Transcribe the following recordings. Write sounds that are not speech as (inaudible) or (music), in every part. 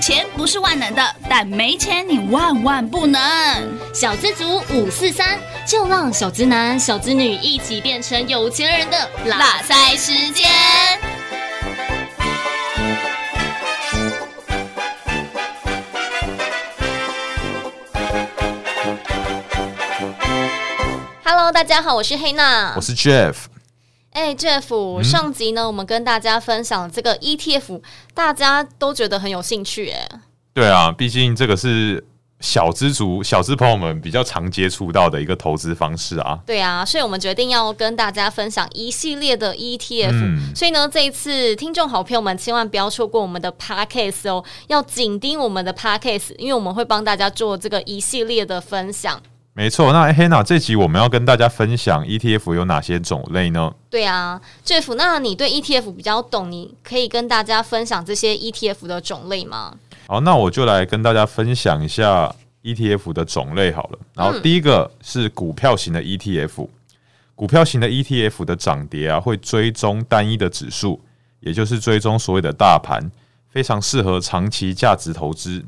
钱不是万能的，但没钱你万万不能。小资族五四三，就让小资男、小资女一起变成有钱人的拉塞时间。Hello，大家好，我是黑娜，我是 Jeff。哎、欸、，Jeff，上集呢，嗯、我们跟大家分享这个 ETF，大家都觉得很有兴趣，哎。对啊，毕竟这个是小资族、小资朋友们比较常接触到的一个投资方式啊。对啊，所以我们决定要跟大家分享一系列的 ETF。嗯、所以呢，这一次听众好朋友们千万不要错过我们的 Podcast 哦，要紧盯我们的 Podcast，因为我们会帮大家做这个一系列的分享。没错，那 Hannah 这集我们要跟大家分享 ETF 有哪些种类呢？对啊，Jeff，那你对 ETF 比较懂，你可以跟大家分享这些 ETF 的种类吗？好，那我就来跟大家分享一下 ETF 的种类好了。然后第一个是股票型的 ETF，股票型的 ETF 的涨跌啊会追踪单一的指数，也就是追踪所谓的大盘，非常适合长期价值投资。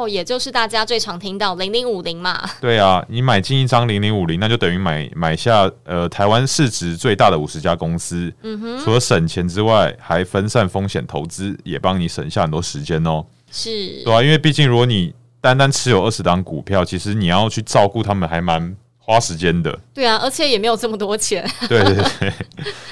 哦，也就是大家最常听到零零五零嘛。对啊，你买进一张零零五零，那就等于买买下呃台湾市值最大的五十家公司。嗯哼，除了省钱之外，还分散风险投资，也帮你省下很多时间哦。是，对啊，因为毕竟如果你单单持有二十档股票，其实你要去照顾他们，还蛮花时间的。对啊，而且也没有这么多钱。对对对，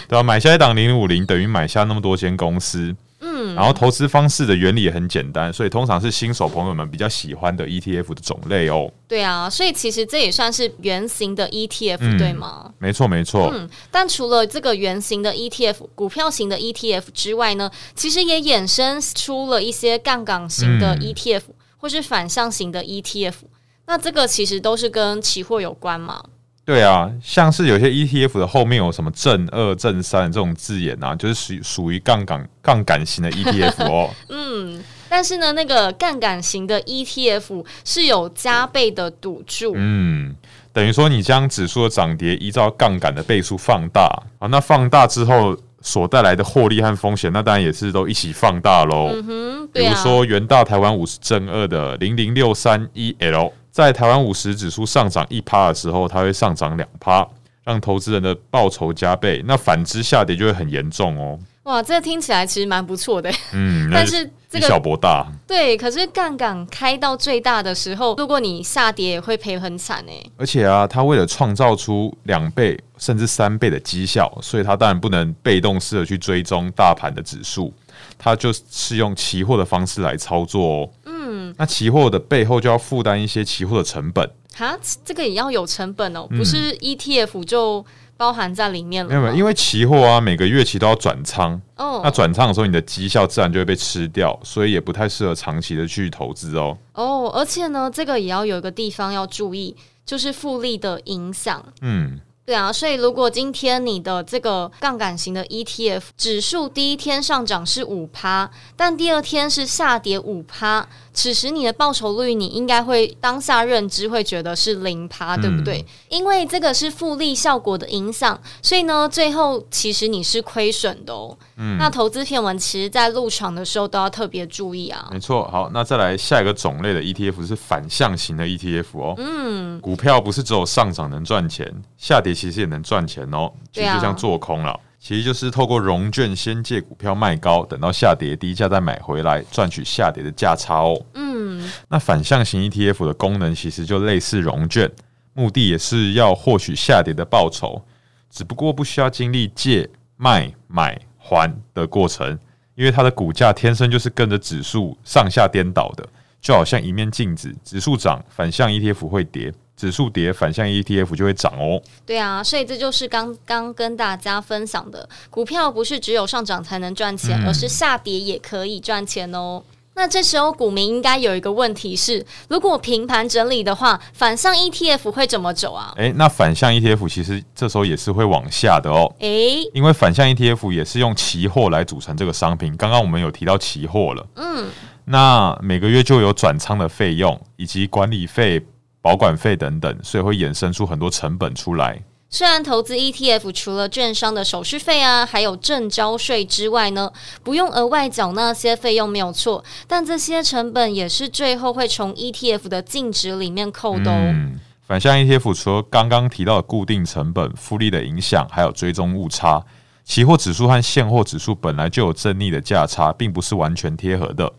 对啊，买下一档零零五零，等于买下那么多间公司。嗯，然后投资方式的原理也很简单，所以通常是新手朋友们比较喜欢的 ETF 的种类哦。对啊，所以其实这也算是圆形的 ETF，嗯，对吗？没错，没错。嗯，但除了这个圆形的 ETF，股票型的 ETF 之外呢，其实也衍生出了一些杠杆型的 ETF，嗯，或是反向型的 ETF。那这个其实都是跟期货有关嘛？对啊，像是有些 ETF 的后面有什么正二、正三这种字眼啊，就是属属于杠杆杠杆型的 ETF 哦。(laughs) 嗯，但是呢，那个杠杆型的 ETF 是有加倍的赌注。嗯，等于说你将指数的涨跌依照杠杆的倍数放大啊，那放大之后所带来的获利和风险，那当然也是都一起放大喽。嗯哼，啊。比如说元大台湾五十正二的零零六三一 L。在台湾五十指数上涨一趴的时候，它会上涨两趴，让投资人的报酬加倍。那反之下跌就会很严重哦。哇，这听起来其实蛮不错的。嗯，但是这个小博大。对，可是杠杆开到最大的时候，如果你下跌也会赔很惨哎。而且啊，它为了创造出两倍甚至三倍的绩效，所以它当然不能被动式的去追踪大盘的指数，它就是用期货的方式来操作哦。嗯，那期货的背后就要负担一些期货的成本。哈，这个也要有成本哦，不是 ETF 就包含在里面了。没有，因为期货啊，每个月期都要转仓。哦，那转仓的时候，你的绩效自然就会被吃掉，所以也不太适合长期的去投资哦。哦，而且呢，这个也要有一个地方要注意，就是复利的影响。嗯。对啊，所以如果今天你的这个杠杆型的 ETF 指数第一天上涨是五趴，但第二天是下跌五趴，此时你的报酬率你应该会当下认知会觉得是零趴，对不对？嗯、因为这个是复利效果的影响，所以呢，最后其实你是亏损的哦。嗯，那投资片文其实在入场的时候都要特别注意啊。没错，好，那再来下一个种类的 ETF 是反向型的 ETF 哦。嗯，股票不是只有上涨能赚钱，下跌。其实也能赚钱哦，就像做空了，啊、其实就是透过融券先借股票卖高，等到下跌低价再买回来，赚取下跌的价差哦。嗯，那反向型 ETF 的功能其实就类似融券，目的也是要获取下跌的报酬，只不过不需要经历借卖买还的过程，因为它的股价天生就是跟着指数上下颠倒的，就好像一面镜子，指数涨，反向 ETF 会跌。指数跌，反向 ETF 就会涨哦。对啊，所以这就是刚刚跟大家分享的，股票不是只有上涨才能赚钱，嗯、而是下跌也可以赚钱哦。那这时候股民应该有一个问题是：如果平盘整理的话，反向 ETF 会怎么走啊？诶，那反向 ETF 其实这时候也是会往下的哦。诶，因为反向 ETF 也是用期货来组成这个商品。刚刚我们有提到期货了，嗯，那每个月就有转仓的费用以及管理费。保管费等等，所以会衍生出很多成本出来。虽然投资 ETF 除了券商的手续费啊，还有证交税之外呢，不用额外缴那些费用没有错，但这些成本也是最后会从 ETF 的净值里面扣的哦。嗯，反向 ETF 除了刚刚提到的固定成本、复利的影响，还有追踪误差，期货指数和现货指数本来就有正逆的价差，并不是完全贴合的。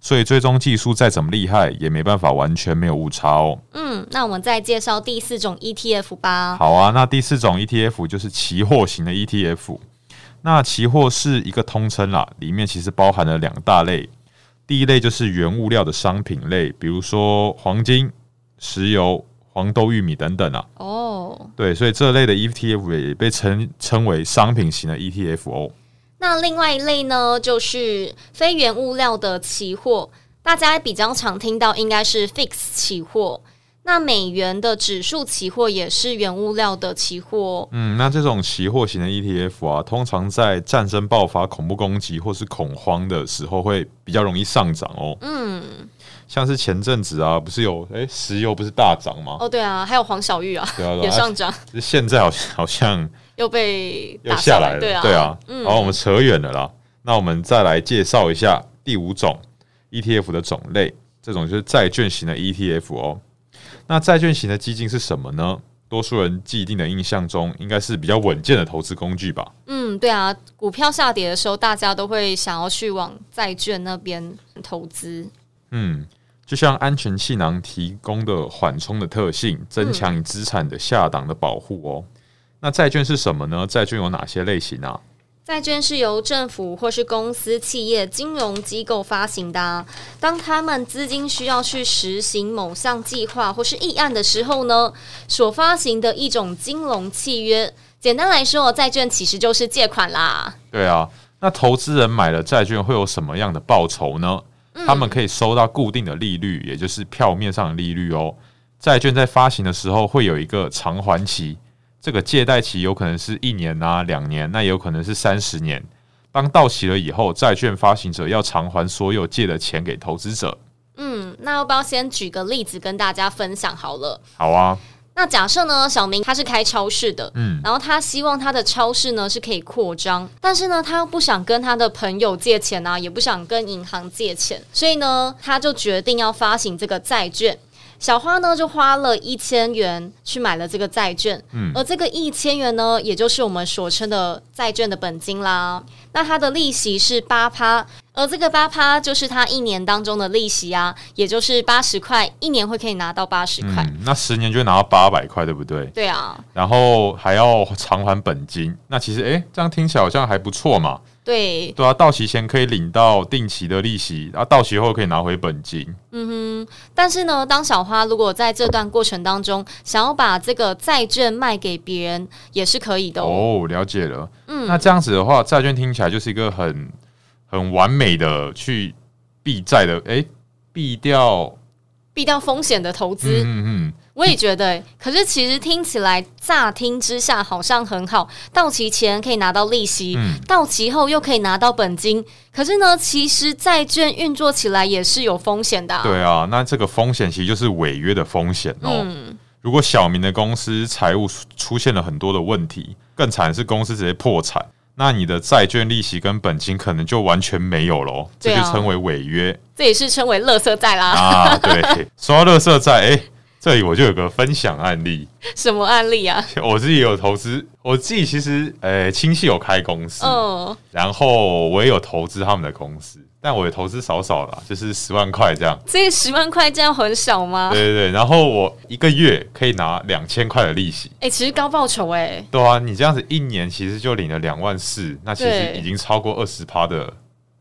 所以追踪技术再怎么厉害，也没办法完全没有误差哦。嗯，那我们再介绍第四种 ETF 吧。好啊，那第四种 ETF 就是期货型的 ETF。那期货是一个通称啦，里面其实包含了两大类。第一类就是原物料的商品类，比如说黄金、石油、黄豆、玉米等等啊。哦，对，所以这类的 ETF 也被称称为商品型的 ETF 哦。那另外一类呢，就是非原物料的期货，大家比较常听到应该是 FIX 期货。那美元的指数期货也是原物料的期货。嗯，那这种期货型的 ETF 啊，通常在战争爆发、恐怖攻击或是恐慌的时候，会比较容易上涨哦。嗯，像是前阵子啊，不是有诶、欸，石油不是大涨吗？哦，对啊，还有黄小玉啊也上涨。现在好像好像。又被又下来了，对啊，对啊。嗯、好，我们扯远了啦。那我们再来介绍一下第五种 ETF 的种类，这种就是债券型的 ETF 哦。那债券型的基金是什么呢？多数人既定的印象中，应该是比较稳健的投资工具吧？嗯，对啊。股票下跌的时候，大家都会想要去往债券那边投资。嗯，就像安全气囊提供的缓冲的特性，增强你资产的下档的保护哦。那债券是什么呢？债券有哪些类型啊？债券是由政府或是公司、企业、金融机构发行的啊。当他们资金需要去实行某项计划或是议案的时候呢，所发行的一种金融契约。简单来说，债券其实就是借款啦。对啊，那投资人买了债券会有什么样的报酬呢？他们可以收到固定的利率，也就是票面上的利率哦。债券在发行的时候会有一个偿还期。这个借贷期有可能是一年啊、两年，那也有可能是三十年。当到期了以后，债券发行者要偿还所有借的钱给投资者。嗯，那要不要先举个例子跟大家分享好了？好啊。那假设呢，小明他是开超市的，嗯，然后他希望他的超市呢是可以扩张，但是呢，他又不想跟他的朋友借钱啊，也不想跟银行借钱，所以呢，他就决定要发行这个债券。小花呢，就花了一千元去买了这个债券，嗯，而这个一千元呢，也就是我们所称的债券的本金啦。那它的利息是八趴，而这个八趴就是它一年当中的利息啊，也就是八十块，一年会可以拿到八十块。那十年就会拿到八百块，对不对？对啊。然后还要偿还本金，那其实哎，这样听起来好像还不错嘛。对对啊，到期前可以领到定期的利息，然后到期后可以拿回本金。嗯哼，但是呢，当小花如果在这段过程当中想要把这个债券卖给别人，也是可以的哦。哦，了解了。嗯，那这样子的话，债券听起来就是一个很很完美的去避债的，哎，避掉避掉风险的投资。嗯嗯。嗯我也觉得，可是其实听起来乍听之下好像很好，到期前可以拿到利息，嗯、到期后又可以拿到本金。可是呢，其实债券运作起来也是有风险的、啊。对啊，那这个风险其实就是违约的风险哦。嗯、如果小明的公司财务出现了很多的问题，更惨是公司直接破产，那你的债券利息跟本金可能就完全没有喽，这就称为违约。这也是称为垃圾债啦。啊，对，说到垃圾债，哎。这里我就有个分享案例，什么案例啊？我自己有投资，我自己其实呃亲戚有开公司，嗯，然后我也有投资他们的公司，但我也投资少少啦，就是十万块这样。这十万块这样很少吗？对对对，然后我一个月可以拿两千块的利息，哎，其实高报酬哎。对啊，你这样子一年其实就领了两万四，那其实已经超过二十趴的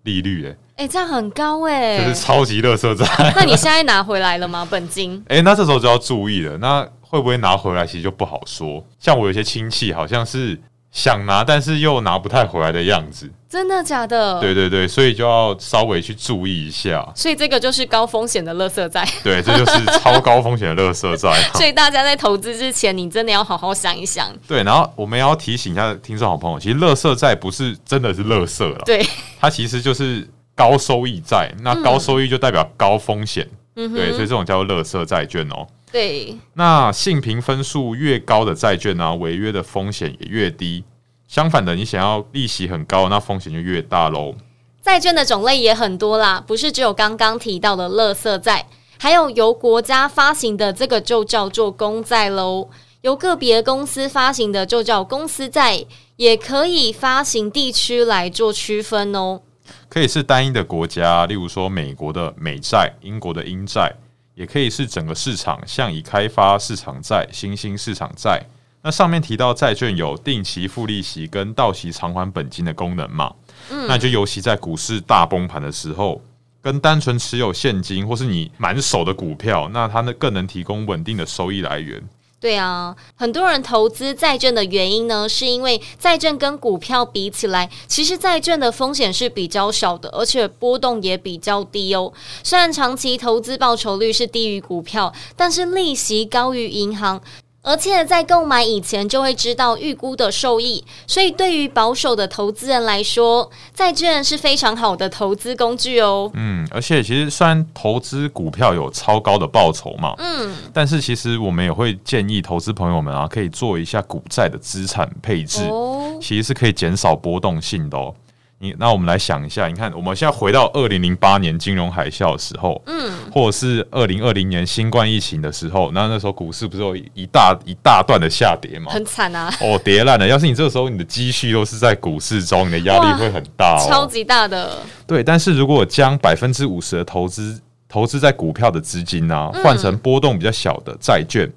利率哎。哎、欸，这样很高哎、欸，这是超级乐色债。(laughs) 那你现在拿回来了吗？本金？(laughs) 哎、欸，那这时候就要注意了。那会不会拿回来，其实就不好说。像我有些亲戚，好像是想拿，但是又拿不太回来的样子。真的假的？对对对，所以就要稍微去注意一下。所以这个就是高风险的垃圾债。对，这就是超高风险的垃圾债。(laughs) 所以大家在投资之前，你真的要好好想一想。对，然后我们要提醒一下听众好朋友，其实垃圾债不是真的是垃圾了。对，它其实就是。高收益债，那高收益就代表高风险，嗯、对，所以这种叫做垃圾债券哦。对，那信评分数越高的债券呢、啊，违约的风险也越低。相反的，你想要利息很高，那风险就越大喽。债券的种类也很多啦，不是只有刚刚提到的垃圾债，还有由国家发行的这个就叫做公债喽。由个别公司发行的就叫公司债，也可以发行地区来做区分哦。可以是单一的国家，例如说美国的美债、英国的英债，也可以是整个市场，像已开发市场债、新兴市场债。那上面提到债券有定期付利息跟到期偿还本金的功能嘛？嗯，那就尤其在股市大崩盘的时候，跟单纯持有现金或是你满手的股票，那它呢更能提供稳定的收益来源。对啊，很多人投资债券的原因呢，是因为债券跟股票比起来，其实债券的风险是比较小的，而且波动也比较低哦。虽然长期投资报酬率是低于股票，但是利息高于银行。而且在购买以前就会知道预估的收益，所以对于保守的投资人来说，债券是非常好的投资工具哦。嗯，而且其实虽然投资股票有超高的报酬嘛，嗯，但是其实我们也会建议投资朋友们啊，可以做一下股债的资产配置，哦，其实是可以减少波动性的哦。你那我们来想一下，你看我们现在回到二零零八年金融海啸的时候，嗯，或者是二零二零年新冠疫情的时候，那那时候股市不是有一大一大段的下跌吗？很惨啊！哦，跌烂了。要是你这个时候你的积蓄都是在股市中，你的压力会很大哦，超级大的。对，但是如果将百分之五十的投资投资在股票的资金呢、啊，换成波动比较小的债券，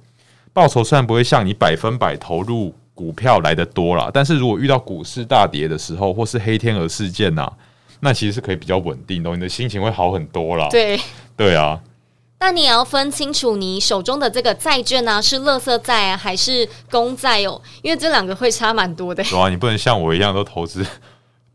报酬虽然不会像你百分百投入。股票来的多了，但是如果遇到股市大跌的时候，或是黑天鹅事件呐、啊，那其实是可以比较稳定的，你的心情会好很多啦。对，对啊。但你也要分清楚，你手中的这个债券呢、啊，是垃圾债啊，还是公债哦？因为这两个会差蛮多的。对啊，你不能像我一样都投资。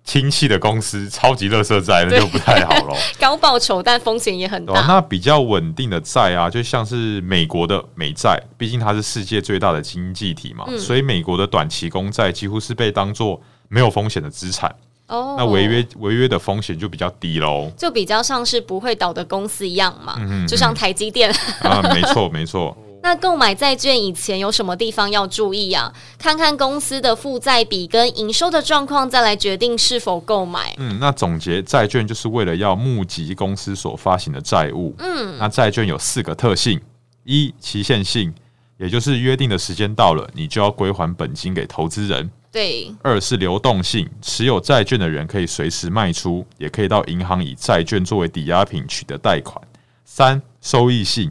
亲戚的公司超级垃圾债，那就不太好了。(laughs) 高报酬，但风险也很大。那比较稳定的债啊，就像是美国的美债，毕竟它是世界最大的经济体嘛，嗯、所以美国的短期公债几乎是被当做没有风险的资产。哦，那违约违约的风险就比较低喽，就比较像是不会倒的公司一样嘛。嗯，就像台积电啊，没错没错。那购买债券以前有什么地方要注意啊？看看公司的负债比跟营收的状况，再来决定是否购买。嗯，那总结，债券就是为了要募集公司所发行的债务。嗯，那债券有四个特性：一、期限性，也就是约定的时间到了，你就要归还本金给投资人。对。二是流动性，持有债券的人可以随时卖出，也可以到银行以债券作为抵押品取得贷款。三、收益性。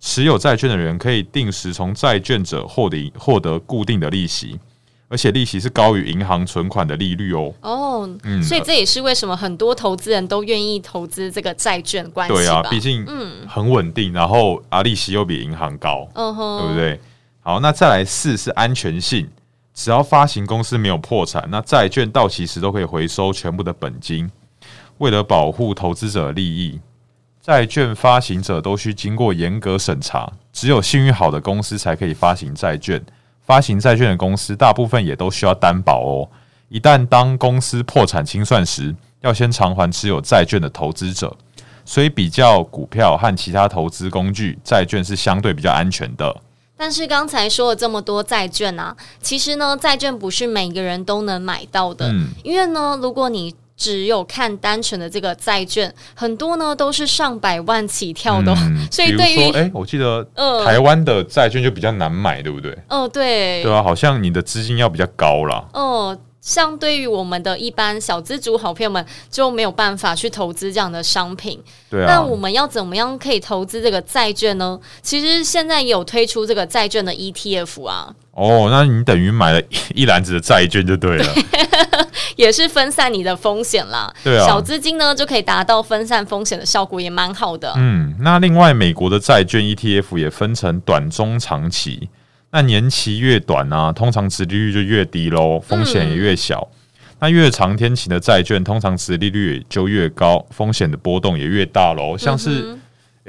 持有债券的人可以定时从债券者获得获得固定的利息，而且利息是高于银行存款的利率哦。哦，嗯，所以这也是为什么很多投资人都愿意投资这个债券关系。对啊，毕竟嗯很稳定，然后啊利息又比银行高，嗯哼，对不对？好，那再来四是安全性，只要发行公司没有破产，那债券到期时都可以回收全部的本金。为了保护投资者的利益。债券发行者都需经过严格审查，只有信誉好的公司才可以发行债券。发行债券的公司大部分也都需要担保哦。一旦当公司破产清算时，要先偿还持有债券的投资者。所以比较股票和其他投资工具，债券是相对比较安全的。但是刚才说了这么多债券啊，其实呢，债券不是每个人都能买到的。嗯，因为呢，如果你只有看单纯的这个债券，很多呢都是上百万起跳的，嗯、(laughs) 所以对于哎、欸，我记得台湾的债券就比较难买，对不对？哦，对，对啊，好像你的资金要比较高啦。哦，相对于我们的一般小资族好朋友们就没有办法去投资这样的商品。对啊，那我们要怎么样可以投资这个债券呢？其实现在也有推出这个债券的 ETF 啊。哦，那你等于买了 (laughs) 一篮子的债券就对了，对 (laughs) 也是分散你的风险啦。对啊，小资金呢就可以达到分散风险的效果，也蛮好的。嗯，那另外美国的债券 ETF 也分成短、中、长期。那年期越短啊，通常殖利率就越低喽，风险也越小。嗯、那越长天期的债券，通常殖利率就越高，风险的波动也越大喽。像是，诶、嗯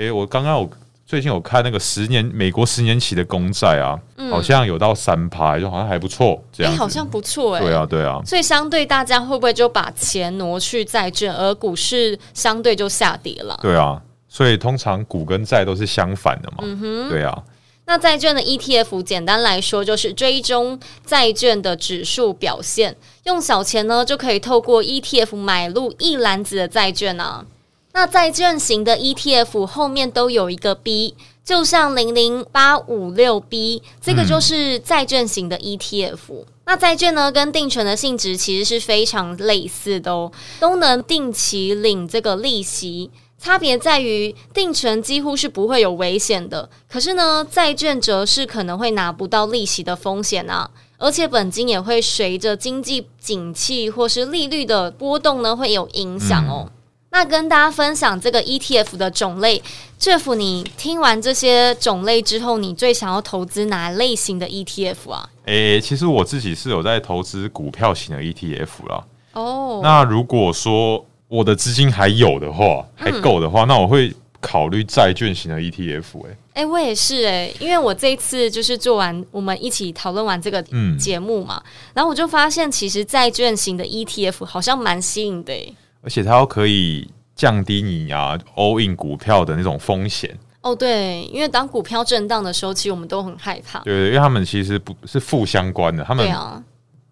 欸，我刚刚有。最近有看那个十年美国十年期的公债啊，嗯、好像有到三趴，就好像还不错。这样，好像不错哎、欸。对啊，对啊。所以相对大家会不会就把钱挪去债券，而股市相对就下跌了？对啊，所以通常股跟债都是相反的嘛。嗯哼，对啊。那债券的 ETF 简单来说就是追踪债券的指数表现，用小钱呢就可以透过 ETF 买入一篮子的债券啊。那债券型的 ETF 后面都有一个 B，就像零零八五六 B，这个就是债券型的 ETF。那债券呢跟定存的性质其实是非常类似的哦，都能定期领这个利息。差别在于，定存几乎是不会有危险的，可是呢，债券则是可能会拿不到利息的风险啊，而且本金也会随着经济景气或是利率的波动呢，会有影响哦。嗯、那跟大家分享这个 ETF 的种类，Jeff，你听完这些种类之后，你最想要投资哪类型的 ETF 啊？诶、欸，其实我自己是有在投资股票型的 ETF 啦。哦，那如果说我的资金还有的话，还够的话，嗯、那我会考虑债券型的 ETF、欸。哎，哎，我也是哎、欸，因为我这一次就是做完我们一起讨论完这个节目嘛，嗯、然后我就发现，其实债券型的 ETF 好像蛮吸引的、欸，而且它又可以降低你啊 all in 股票的那种风险。哦，对，因为当股票震荡的时候，其实我们都很害怕。对，因为他们其实不是负相关的，他们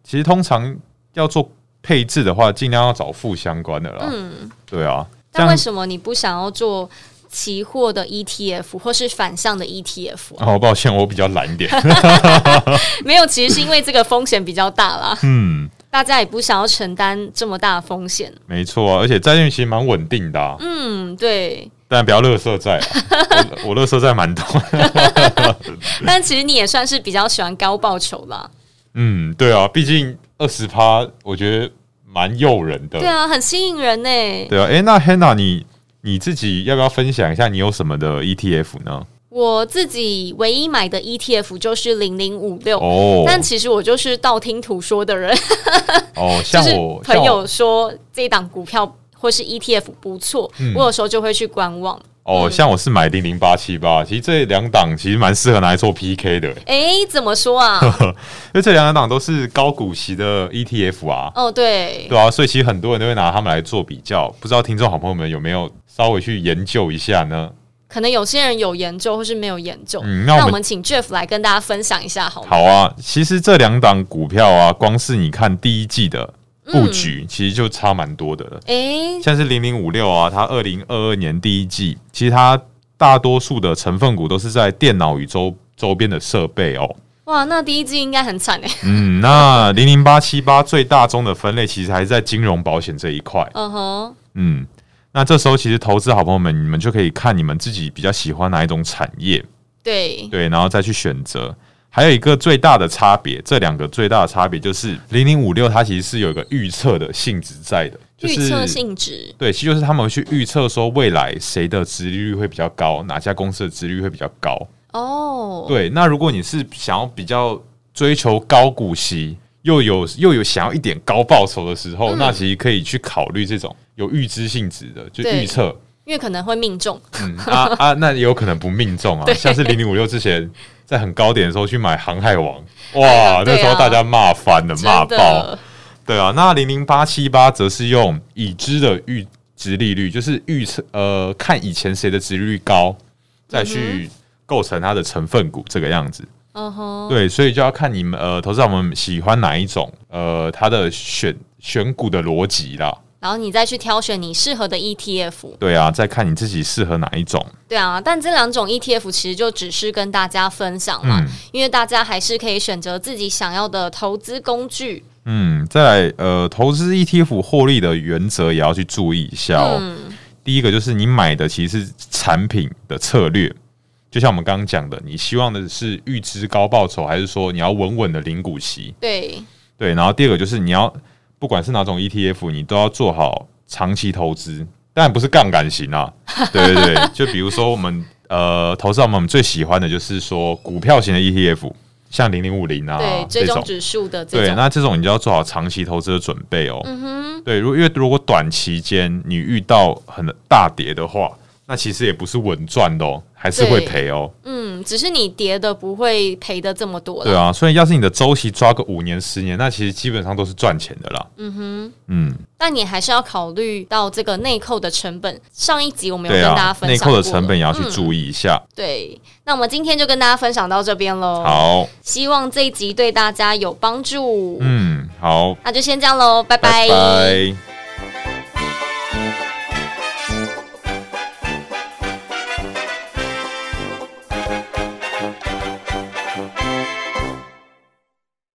其实通常要做。配置的话，尽量要找负相关的啦。嗯，对啊。但为什么你不想要做期货的 ETF 或是反向的 ETF？哦，抱歉，我比较懒一点。(laughs) 没有，其实是因为这个风险比较大啦。(laughs) 嗯，大家也不想要承担这么大的风险。没错啊，而且债券其实蛮稳定的啊。嗯，对。但不要乐色债啊，(laughs) 我我垃圾债蛮多。但其实你也算是比较喜欢高报酬啦。嗯，对啊，毕竟。二十趴，我觉得蛮诱人的。对啊，很吸引人呢。对啊，哎、欸，那 Hannah，你你自己要不要分享一下你有什么的 ETF 呢？我自己唯一买的 ETF 就是零零五六哦，但其实我就是道听途说的人。哦，(laughs) 像我朋友说这一档股票或是 ETF 不错，嗯、我有时候就会去观望。哦，像我是买零零八七八，其实这两档其实蛮适合拿来做 PK 的。哎、欸，怎么说啊？(laughs) 因为这两档都是高股息的 ETF 啊。哦，对，对啊，所以其实很多人都会拿他们来做比较。不知道听众好朋友们有没有稍微去研究一下呢？可能有些人有研究，或是没有研究。嗯，那我，那我们请 Jeff 来跟大家分享一下好吗？好啊，其实这两档股票啊，光是你看第一季的。布局其实就差蛮多的了，诶，像是零零五六啊，它二零二二年第一季，其实它大多数的成分股都是在电脑与周周边的设备哦。哇，那第一季应该很惨诶。嗯，那零零八七八最大宗的分类其实还是在金融保险这一块。嗯哼，嗯，那这时候其实投资好朋友们，你们就可以看你们自己比较喜欢哪一种产业，对对，然后再去选择。还有一个最大的差别，这两个最大的差别就是零零五六，它其实是有一个预测的性质在的，就是、预测性质。对，其实就是他们去预测说未来谁的殖利率会比较高，哪家公司的殖利率会比较高。哦，对，那如果你是想要比较追求高股息，又有又有想要一点高报酬的时候，嗯、那其实可以去考虑这种有预知性质的，就预测。因为可能会命中，嗯啊啊，那也有可能不命中啊。(laughs) 对像是零零五六之前在很高点的时候去买航海王，哇，那时候大家骂翻了，骂爆。对啊，那零零八七八则是用已知的预值利率，就是预测呃看以前谁的值利率高，再去构成它的成分股这个样子。嗯哼，对，所以就要看你们呃投资者们喜欢哪一种呃它的选选股的逻辑啦。然后你再去挑选你适合的 ETF。对啊，再看你自己适合哪一种。对啊，但这两种 ETF 其实就只是跟大家分享嘛，嗯、因为大家还是可以选择自己想要的投资工具。嗯，再来呃，投资 ETF 获利的原则也要去注意一下哦。嗯、第一个就是你买的其实是产品的策略，就像我们刚刚讲的，你希望的是预支高报酬，还是说你要稳稳的领股息？对对，然后第二个就是你要。不管是哪种 ETF，你都要做好长期投资，当然不是杠杆型啊。(laughs) 对对对，就比如说我们呃，投资者们最喜欢的就是说股票型的 ETF，像零零五零啊，对，追踪指数的这种。对，那这种你就要做好长期投资的准备哦。嗯哼。对，如因为如果短期间你遇到很大跌的话，那其实也不是稳赚的哦，还是会赔哦。嗯，只是你跌的不会赔的这么多了。对啊，所以要是你的周期抓个五年、十年，那其实基本上都是赚钱的啦。嗯哼，嗯。但你还是要考虑到这个内扣的成本。上一集我们有跟大家分享内扣的成本也要去注意一下。嗯。对，那我们今天就跟大家分享到这边喽。好，希望这一集对大家有帮助。嗯，好，那就先这样喽，拜拜。拜拜。